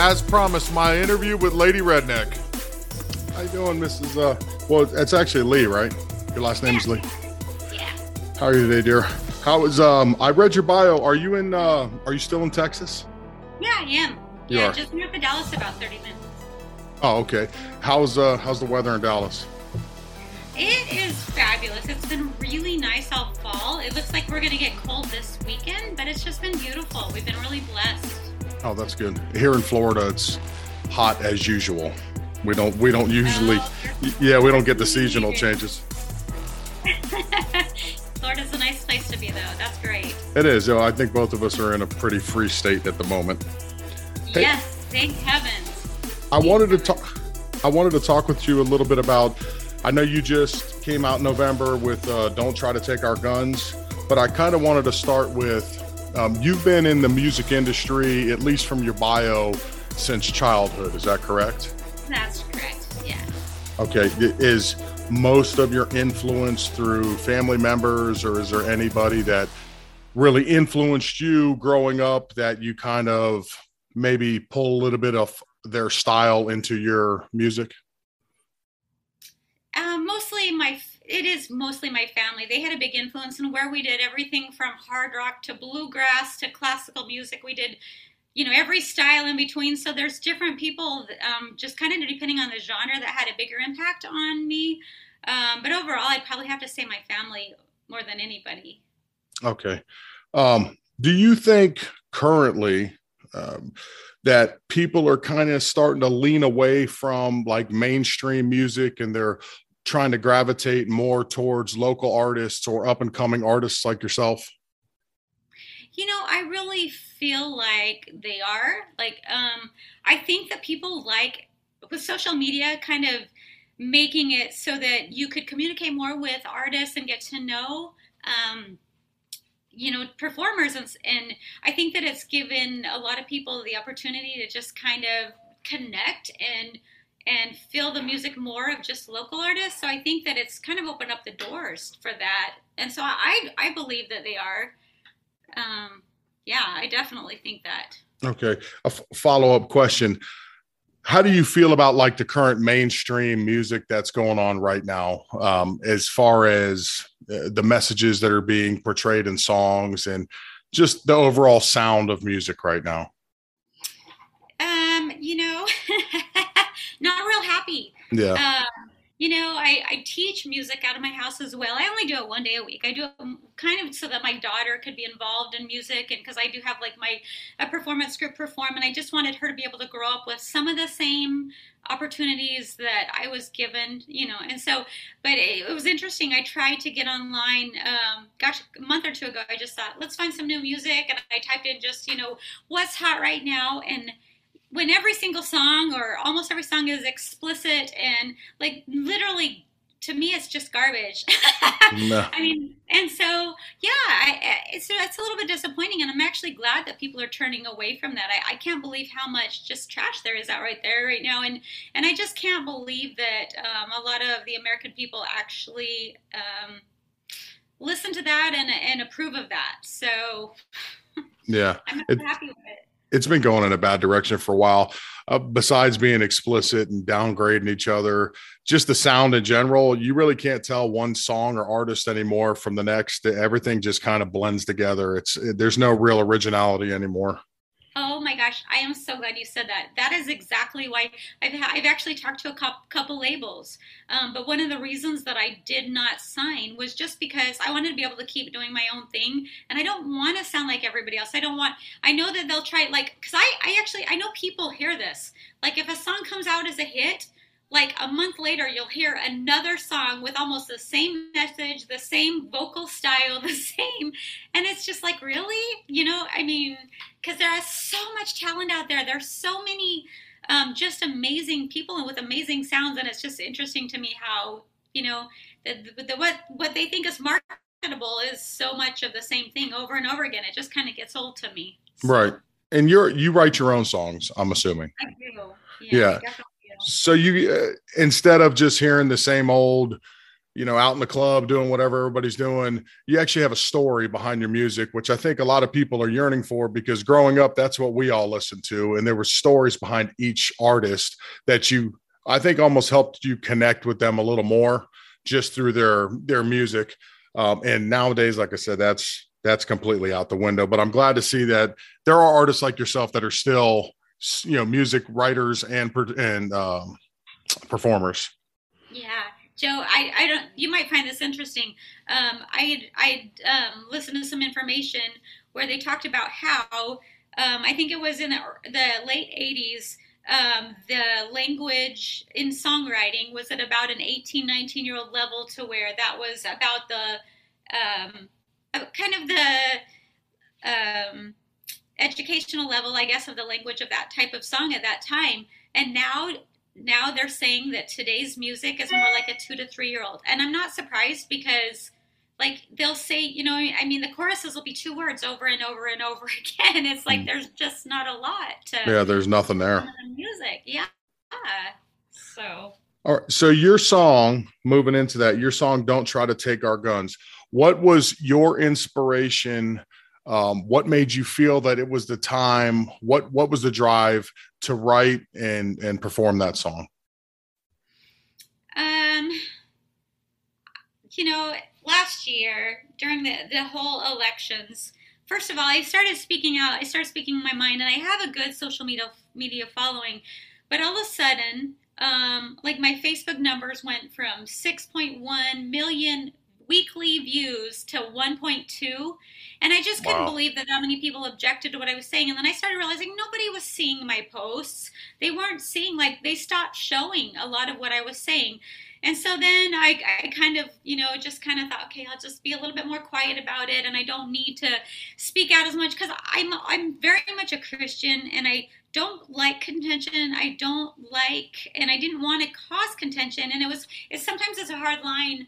As promised, my interview with Lady Redneck. How you doing, Mrs. Uh, well, it's actually Lee, right? Your last name is Lee. Yeah. How are you today, dear? How is um? I read your bio. Are you in? uh Are you still in Texas? Yeah, I am. You yeah, are. just north of Dallas, about 30 minutes. Oh, okay. How's uh How's the weather in Dallas? It is fabulous. It's been really nice all fall. It looks like we're going to get cold this weekend, but it's just been beautiful. We've been really blessed. Oh, that's good. Here in Florida, it's hot as usual. We don't we don't usually Oh, yeah we don't get the seasonal changes. Florida's a nice place to be, though. That's great. It is. You know, I think both of us are in a pretty free state at the moment. Hey. Yes, thank heavens. I wanted to talk. I wanted to talk with you a little bit about. I know you just came out in November with uh, "Don't Try to Take Our Guns," but I kind of wanted to start with. Um, you've been in the music industry, at least from your bio, since childhood. Is that correct? That's correct. Yeah. Okay. Is most of your influence through family members, or is there anybody that really influenced you growing up that you kind of maybe pull a little bit of their style into your music? Um, mostly my it is mostly my family. They had a big influence in where we did everything from hard rock to bluegrass to classical music. We did, you know, every style in between. So there's different people, um, just kind of depending on the genre, that had a bigger impact on me. Um, but overall, I'd probably have to say my family more than anybody. Okay. Um, do you think currently um, that people are kind of starting to lean away from like mainstream music and they're trying to gravitate more towards local artists or up and coming artists like yourself? You know, I really feel like they are. Like, um, I think that people like with social media kind of making it so that you could communicate more with artists and get to know, um, you know, performers. And, and I think that it's given a lot of people the opportunity to just kind of connect and and feel the music more of just local artists. So I think that it's kind of opened up the doors for that. And so I I believe that they are. Um, yeah, I definitely think that. Okay. A f- follow up question. How do you feel about like the current mainstream music that's going on right now, um, as far as uh, the messages that are being portrayed in songs and just the overall sound of music right now? Um, you know, not real happy. Yeah. Um, you know, I, I teach music out of my house as well. I only do it one day a week. I do it kind of so that my daughter could be involved in music, and because I do have like my a performance group perform, and I just wanted her to be able to grow up with some of the same opportunities that I was given, you know. And so, but it, it was interesting. I tried to get online. Um, gosh, a month or two ago, I just thought, let's find some new music, and I typed in just you know what's hot right now, and when every single song or almost every song is explicit and like literally to me it's just garbage No. i mean and so yeah I, it's a little bit disappointing and i'm actually glad that people are turning away from that I, I can't believe how much just trash there is out right there right now and and i just can't believe that um, a lot of the american people actually um, listen to that and, and approve of that so Yeah. i'm not It- happy with it It's been going in a bad direction for a while. Uh, besides being explicit and downgrading each other, just the sound in general, you really can't tell one song or artist anymore from the next. Everything just kind of blends together. It's there's no real originality anymore. Oh my gosh, I am so glad you said that. That is exactly why I've ha- I've actually talked to a couple, labels. Um, but one of the reasons that I did not sign was just because I wanted to be able to keep doing my own thing, and I don't want to sound like everybody else. I don't want. I know that they'll try like because I I actually I know people hear this. Like if a song comes out as a hit, like a month later you'll hear another song with almost the same message the same vocal style the same and it's just like really you know i mean because there is so much talent out there there's so many um, just amazing people and with amazing sounds. And it's just interesting to me how you know the, the, what what they think is marketable is so much of the same thing over and over again. It just kind of gets old to me. So, right. And you're you write your own songs, I'm assuming. I do. Yeah. yeah. So you uh, instead of just hearing the same old you know, out in the club doing whatever everybody's doing, you actually have a story behind your music, which I think a lot of people are yearning for because growing up, that's what we all listened to. And there were stories behind each artist that you, I think, almost helped you connect with them a little more just through their their music. Um, and nowadays, like I said, that's that's completely out the window. But I'm glad to see that there are artists like yourself that are still, you know, music writers and and um, performers. Yeah, Joe, I, I don't. You might find this interesting. Um, I I um, listened to some information where they talked about how um, I think it was in the, the late '80s. Um, the language in songwriting was at about an 18, 19 year old level to where that was about the um, uh, kind of the um, educational level, I guess, of the language of that type of song at that time. And now now they're saying that today's music is more like a two to three year old. And I'm not surprised because like they'll say, you know, I mean, the choruses will be two words over and over and over again. It's like mm. there's just not a lot. To, yeah, there's nothing there. music, yeah. So. All right. So your song, moving into that, your song, "Don't Try to Take Our Guns." What was your inspiration um, what made you feel that it was the time what what was the drive to write and and perform that song? Um you know last year during the the whole elections first of all i started speaking out i started speaking my mind and i have a good social media media following but all of a sudden um, like my facebook numbers went from 6.1 million weekly views to 1.2 and i just couldn't wow. believe that that many people objected to what i was saying. And then i started realizing nobody was seeing my posts. They weren't seeing like they stopped showing a lot of what i was saying. And so then I, I kind of, you know, just kind of thought, okay, I'll just be a little bit more quiet about it, and I don't need to speak out as much because I'm I'm very much a Christian, and I don't like contention. I don't like, and I didn't want to cause contention, and it was it's sometimes it's a hard line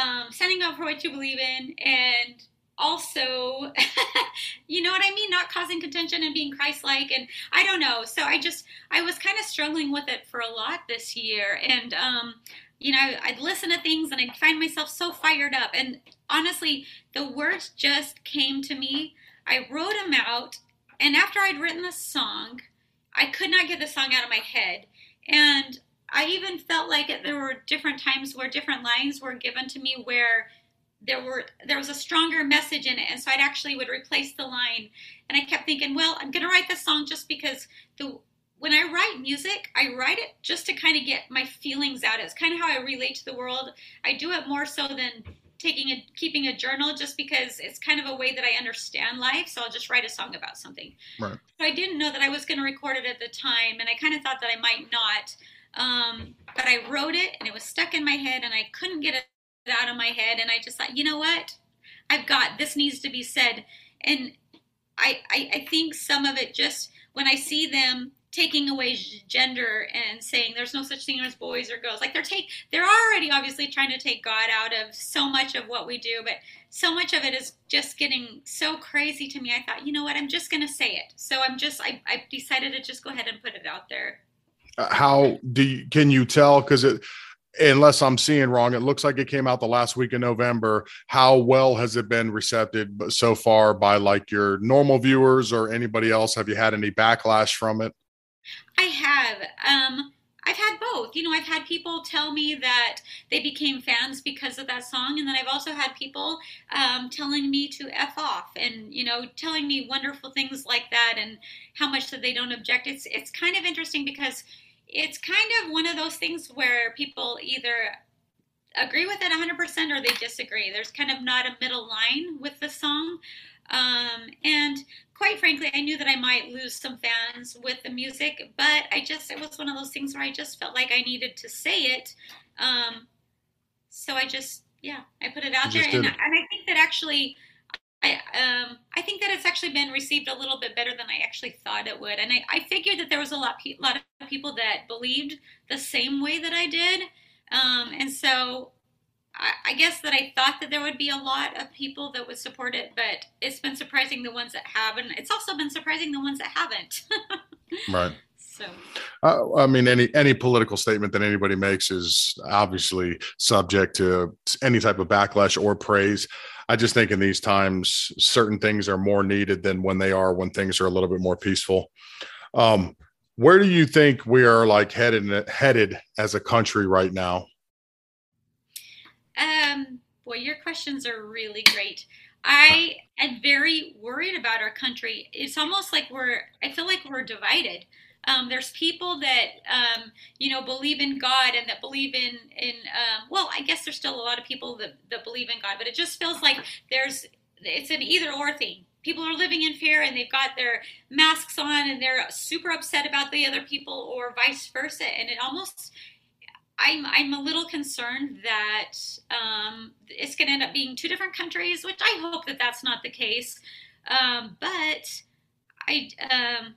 um, standing up for what you believe in and also you know what i mean? Not causing contention and being christ-like and i don't know. So i just i was kind of struggling with it for a lot this year and um you know i'd listen to things and i'd find myself so fired up and honestly the words just came to me. I wrote them out and after i'd written the song i could not get the song out of my head and I even felt like there were different times where different lines were given to me where there were there was a stronger message in it. And so I'd actually would replace the line. And I kept thinking well I'm going to write this song just because the when I write music I write it just to kind of get my feelings out. It's kind of how I relate to the world. I do it more so than taking a keeping a journal just because it's kind of a way that I understand life. So I'll just write a song about something. Right. so I didn't know that I was going to record it at the time and I kind of thought that I might not um, but I wrote it and it was stuck in my head and I couldn't get it out of my head. And I just thought, you know what? I've got this needs to be said. And I, I, I think some of it just when I see them taking away gender and saying there's no such thing as boys or girls like they're take they're already obviously trying to take god out of so much of what we do but so much of it is just getting so crazy to me i thought you know what i'm just going to say it so i'm just I, I decided to just go ahead and put it out there how do you, can you tell? Because it, unless I'm seeing wrong, it looks like it came out the last week of November. How well has it been received so far by like your normal viewers or anybody else? Have you had any backlash from it? I have. Um, I've had both. You know, I've had people tell me that they became fans because of that song, and then I've also had people um, telling me to f off, and you know, telling me wonderful things like that, and how much that they don't object. It's it's kind of interesting because it's kind of one of those things where people either agree with it 100% or they disagree. There's kind of not a middle line with the song. Um, and quite frankly, I knew that I might lose some fans with the music, but I just, it was one of those things where I just felt like I needed to say it. Um, so I just, yeah, I put it out there. And, and I think that actually, I um I think that it's actually been received a little bit better than I actually thought it would, and I, I figured that there was a lot lot of people that believed the same way that I did, um, and so I, I guess that I thought that there would be a lot of people that would support it, but it's been surprising the ones that have, and it's also been surprising the ones that haven't. right. So, uh, I mean, any any political statement that anybody makes is obviously subject to any type of backlash or praise. I just think in these times, certain things are more needed than when they are when things are a little bit more peaceful. Um, where do you think we are like headed headed as a country right now? Um, well, your questions are really great. I am very worried about our country. It's almost like we're. I feel like we're divided. Um, there's people that um, you know believe in God and that believe in in um, well, I guess there's still a lot of people that, that believe in God, but it just feels like there's it's an either or thing. People are living in fear and they've got their masks on and they're super upset about the other people, or vice versa. And it almost I'm I'm a little concerned that um, it's going to end up being two different countries, which I hope that that's not the case. Um, but I um,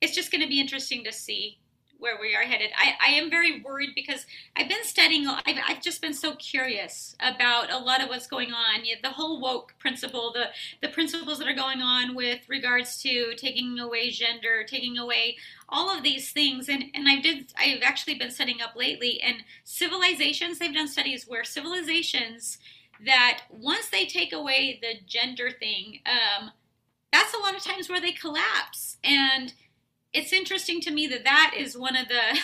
it's just going to be interesting to see where we are headed. I, I am very worried because I've been studying, I've, I've just been so curious about a lot of what's going on. The whole woke principle, the, the principles that are going on with regards to taking away gender, taking away all of these things. And, and I did, I've actually been setting up lately and civilizations, they've done studies where civilizations that once they take away the gender thing, um, that's a lot of times where they collapse. And it's interesting to me that that is one of the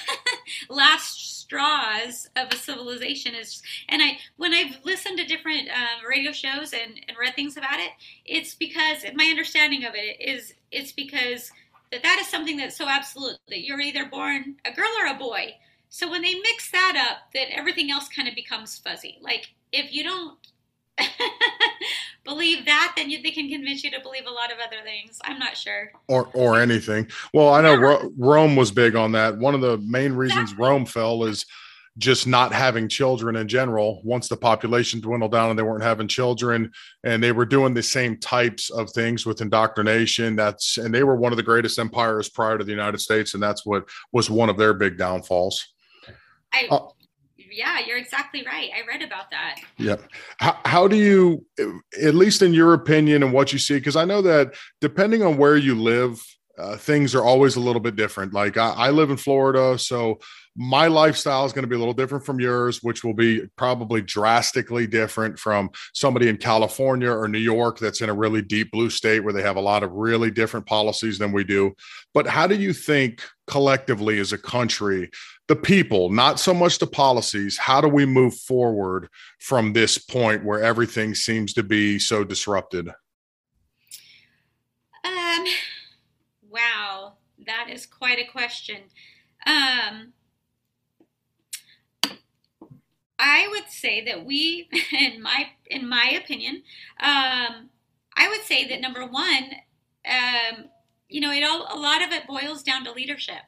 last straws of a civilization is and i when i've listened to different um, radio shows and, and read things about it it's because my understanding of it is it's because that that is something that's so absolute that you're either born a girl or a boy. So when they mix that up that everything else kind of becomes fuzzy. Like if you don't believe that, then you, they can convince you to believe a lot of other things. I'm not sure. Or or anything. Well, I know Ro- Rome was big on that. One of the main reasons exactly. Rome fell is just not having children in general. Once the population dwindled down and they weren't having children, and they were doing the same types of things with indoctrination. That's and they were one of the greatest empires prior to the United States, and that's what was one of their big downfalls. I uh, yeah, you're exactly right. I read about that. Yeah. How, how do you, at least in your opinion and what you see, because I know that depending on where you live, uh, things are always a little bit different. Like I, I live in Florida, so my lifestyle is going to be a little different from yours, which will be probably drastically different from somebody in California or New York that's in a really deep blue state where they have a lot of really different policies than we do. But how do you think collectively as a country, the people, not so much the policies, how do we move forward from this point where everything seems to be so disrupted? Um, wow, that is quite a question. Um, I would say that we, in my in my opinion, um, I would say that number one, um, you know, it all a lot of it boils down to leadership.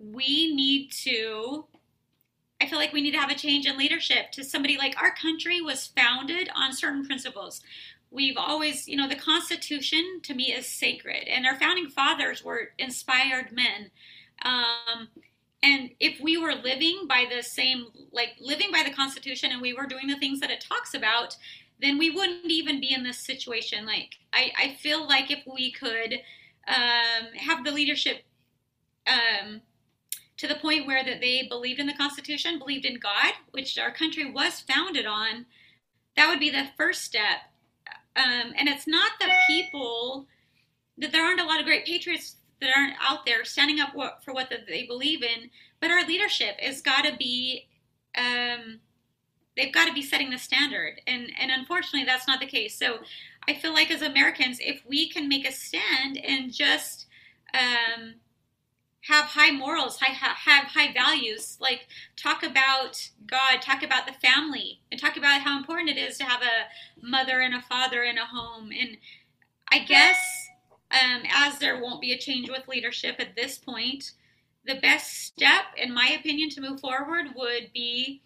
We need to. I feel like we need to have a change in leadership to somebody like our country was founded on certain principles. We've always, you know, the Constitution to me is sacred, and our founding fathers were inspired men. Um, and if we were living by the same, like living by the Constitution and we were doing the things that it talks about, then we wouldn't even be in this situation. Like, I, I feel like if we could um, have the leadership um, to the point where that they believed in the Constitution, believed in God, which our country was founded on, that would be the first step. Um, and it's not the people that there aren't a lot of great patriots that aren't out there standing up for what they believe in. But our leadership has got to be, um, they've got to be setting the standard, and and unfortunately, that's not the case. So I feel like as Americans, if we can make a stand and just um, have high morals, high, have high values, like talk about God, talk about the family, and talk about how important it is to have a mother and a father in a home. And I guess um, as there won't be a change with leadership at this point, the best step, in my opinion, to move forward would be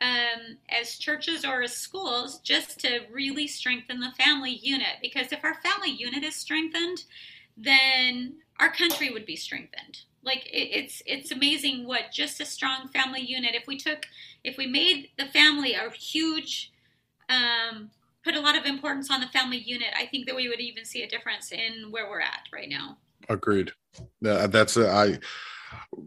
um, as churches or as schools just to really strengthen the family unit. Because if our family unit is strengthened, then our country would be strengthened. Like it, it's it's amazing what just a strong family unit. If we took if we made the family a huge um, put a lot of importance on the family unit, I think that we would even see a difference in where we're at right now. Agreed. Uh, that's a, I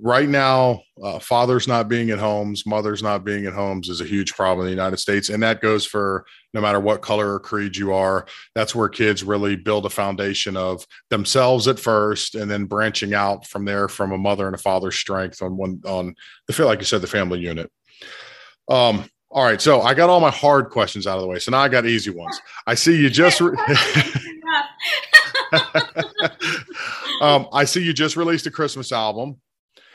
right now, uh, fathers not being at homes, mothers not being at homes is a huge problem in the United States. And that goes for no matter what color or creed you are. That's where kids really build a foundation of themselves at first and then branching out from there from a mother and a father's strength on one, on the feel like you said, the family unit. Um, all right, so I got all my hard questions out of the way. So now I got easy ones. I see you just. Re- um, I see you just released a Christmas album.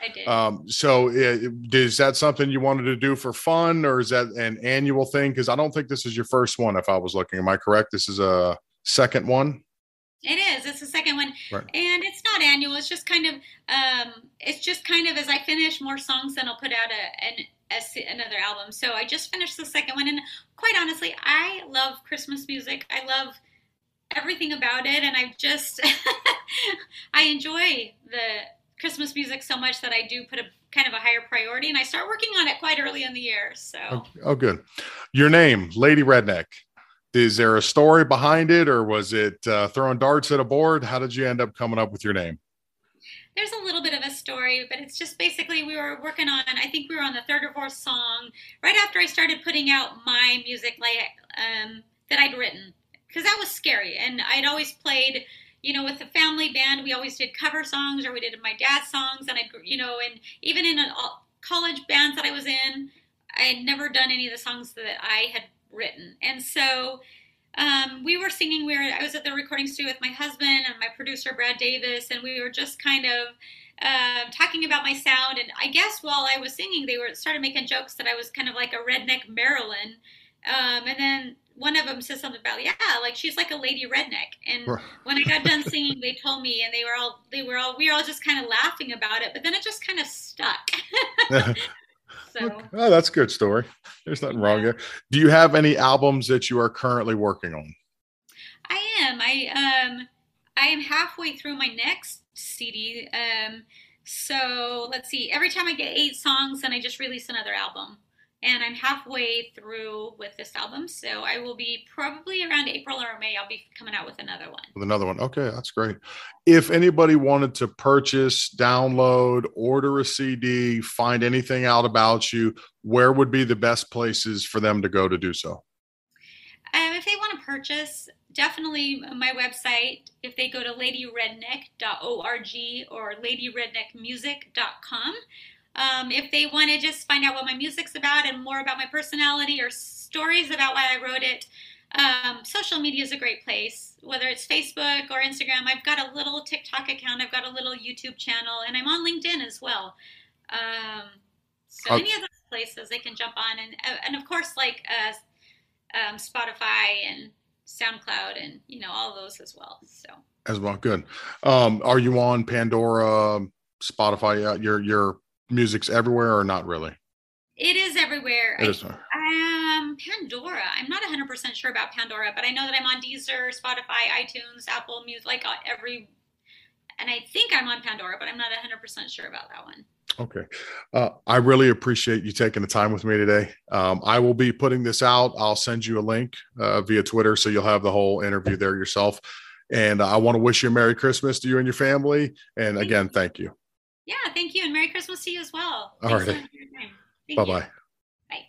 I did. Um, so it, is that something you wanted to do for fun or is that an annual thing? Because I don't think this is your first one. If I was looking, am I correct? This is a second one. It is. It's the second one, Right. and it's not annual. It's just kind of, um, it's just kind of as I finish more songs, then I'll put out a, an another album. So I just finished the second one, and quite honestly, I love Christmas music. I love everything about it, and I just I enjoy the Christmas music so much that I do put a kind of a higher priority, and I start working on it quite early in the year. So. Oh, oh, good. Your name, Lady Redneck. Is there a story behind it, or was it uh, throwing darts at a board? How did you end up coming up with your name? there's a little bit of a story, but it's just basically we were working on. I think we were on the third or fourth song right after I started putting out my music, like um, that I'd written, because that was scary, and I'd always played. You know, with the family band, we always did cover songs, or we did my dad's songs, and I, you know, and even in an, all- college bands that I was in, I had never done any of the songs that I had written, and so um, we were singing. We were. I was at the recording studio with my husband and my producer Brad Davis, and we were just kind of um talking about my sound. And I guess while I was singing, they were started making jokes that I was kind of like a redneck Marilyn. Um, and then one of them said something about, yeah, like she's like a lady redneck. And when I got done singing, they told me, and they were all, they were all, we were all just kind of laughing about it. But then it just kind of stuck. so. oh, that's a good story. There's nothing wrong there. Do you have any albums that you are currently working on? I am. I um I am halfway through my next CD. Um so let's see. Every time I get eight songs, then I just release another album. And I'm halfway through with this album, so I will be probably around April or May. I'll be coming out with another one. With another one. Okay, that's great. If anybody wanted to purchase, download, order a CD, find anything out about you, where would be the best places for them to go to do so? Um, if they want purchase, definitely my website. If they go to ladyredneck.org or ladyredneckmusic.com. Um, if they want to just find out what my music's about and more about my personality or stories about why I wrote it, um, social media is a great place. Whether it's Facebook or Instagram, I've got a little TikTok account, I've got a little YouTube channel, and I'm on LinkedIn as well. Um, so any of those places they can jump on, and and of course like uh, um, Spotify and SoundCloud and you know all those as well. So As well, good. Um, are you on Pandora, Spotify? Uh, your your music's everywhere, or not really? it is everywhere. It I- is. Um, Pandora. I'm not 100% sure about Pandora, but I know that I'm on Deezer, Spotify, iTunes, Apple Music, like uh, every. And I think I'm on Pandora, but I'm not 100% sure about that one. Okay. Uh, I really appreciate you taking the time with me today. Um, I will be putting this out. I'll send you a link uh, via Twitter so you'll have the whole interview there yourself. And I want to wish you a Merry Christmas to you and your family. And Thank again, you. thank you. Yeah, thank you, and Merry Christmas to you as well. All Thanks so righty. much for your time. Thank Bye you. bye. Bye.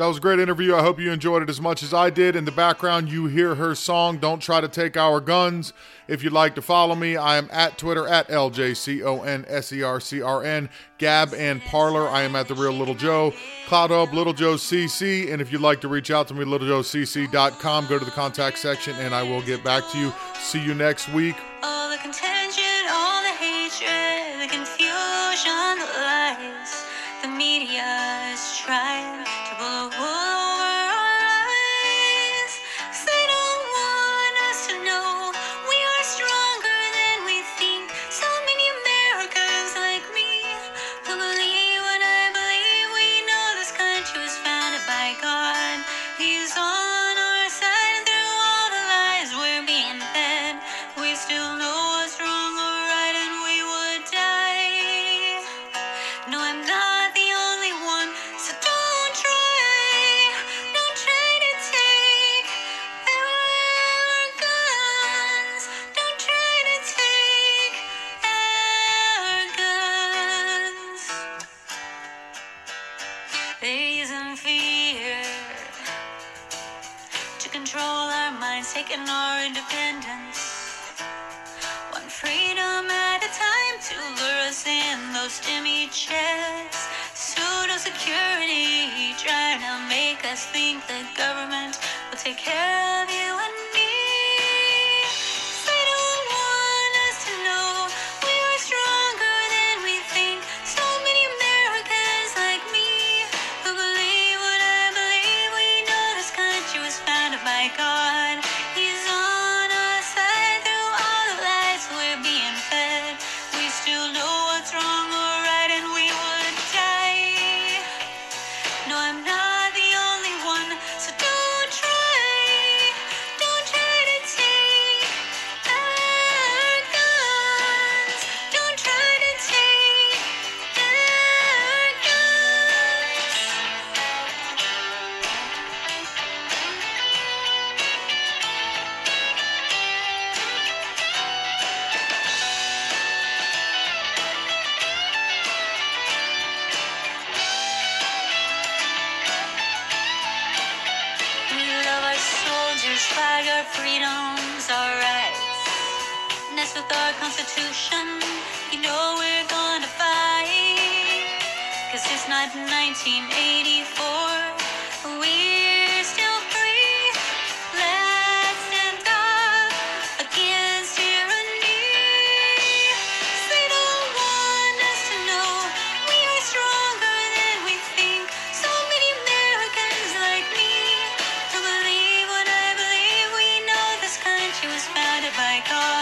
That was a great interview. I hope you enjoyed it as much as I did. In the background, you hear her song, Don't Try to Take Our Guns. If you'd like to follow me, I am at Twitter at LJCONSERCRN, Gab and Parler. I am at The Real Little Joe, CloutHub, Little Joe CC. And if you'd like to reach out to me, littlejoecc.com, go to the contact section and I will get back to you. See you next week. All the contention, all the hatred, the confusion, the lies. The but 1984 we're still free. Let's stand up against tyranny. They don't want us to know we are stronger than we think. So many Americans like me believe what I believe. We know this country was founded by God.